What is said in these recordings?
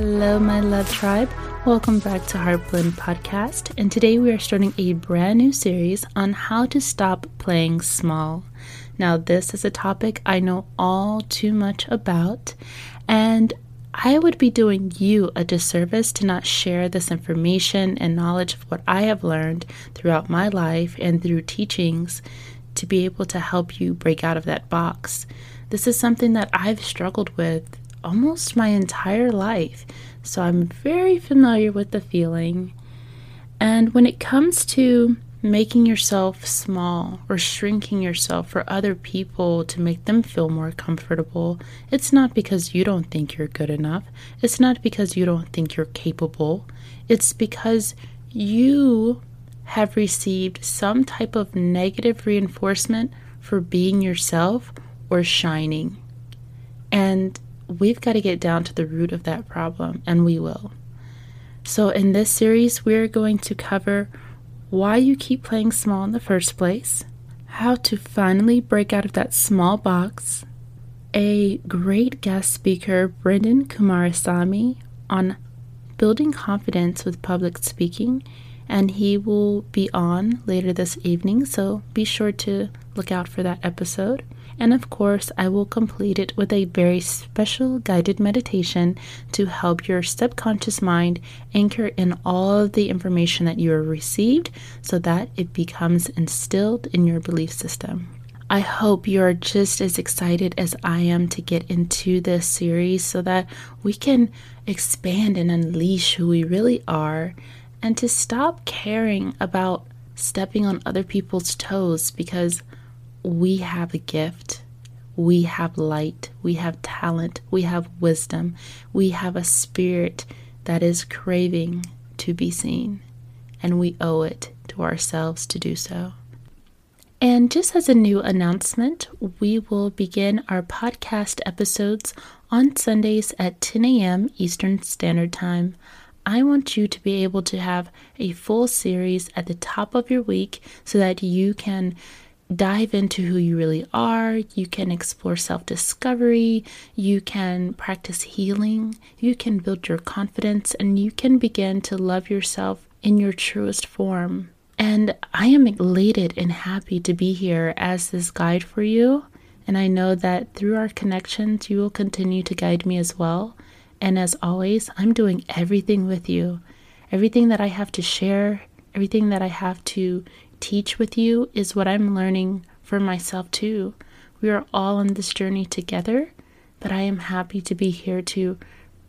Hello, my love tribe. Welcome back to Heartblend Podcast. And today we are starting a brand new series on how to stop playing small. Now, this is a topic I know all too much about, and I would be doing you a disservice to not share this information and knowledge of what I have learned throughout my life and through teachings to be able to help you break out of that box. This is something that I've struggled with almost my entire life, so I'm very familiar with the feeling. And when it comes to making yourself small or shrinking yourself for other people to make them feel more comfortable, it's not because you don't think you're good enough. It's not because you don't think you're capable. It's because you have received some type of negative reinforcement for being yourself or shining. And we've got to get down to the root of that problem, and we will. So, in this series, we're going to cover why you keep playing small in the first place, how to finally break out of that small box, a great guest speaker, Brenden Kumarasamy, on building confidence with public speaking, and he will be on later this evening, so be sure to look out for that episode. And of course, I will complete it with a very special guided meditation to help your subconscious mind anchor in all of the information that you have received so that it becomes instilled in your belief system. I hope you're just as excited as I am to get into this series so that we can expand and unleash who we really are and to stop caring about stepping on other people's toes because we have a gift. We have light. We have talent. We have wisdom. We have a spirit that is craving to be seen. And we owe it to ourselves to do so. And just as a new announcement, we will begin our podcast episodes on Sundays at 10 a.m. Eastern Standard Time. I want you to be able to have a full series at the top of your week so that you can dive into who you really are. You can explore self discovery. You can practice healing. You can build your confidence and you can begin to love yourself in your truest form. And I am elated and happy to be here as this guide for you. And I know that through our connections, you will continue to guide me as well. And as always, I'm doing everything with you. Everything that I have to share, everything that I have to teach with you is what I'm learning for myself too. We are all on this journey together, but I am happy to be here to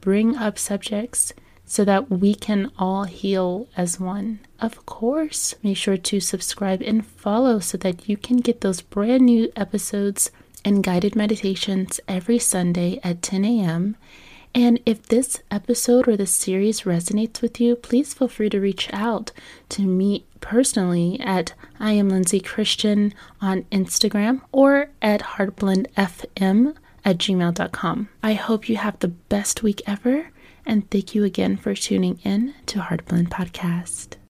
bring up subjects so that we can all heal as one. Of course, make sure to subscribe and follow so that you can get those brand new episodes and guided meditations every Sunday at 10 a.m. And if this episode or this series resonates with you, please feel free to reach out to me personally at I am Lindsay Christian on Instagram or at heartblendfm at gmail.com. I hope you have the best week ever, and thank you again for tuning in to Heartblend Podcast.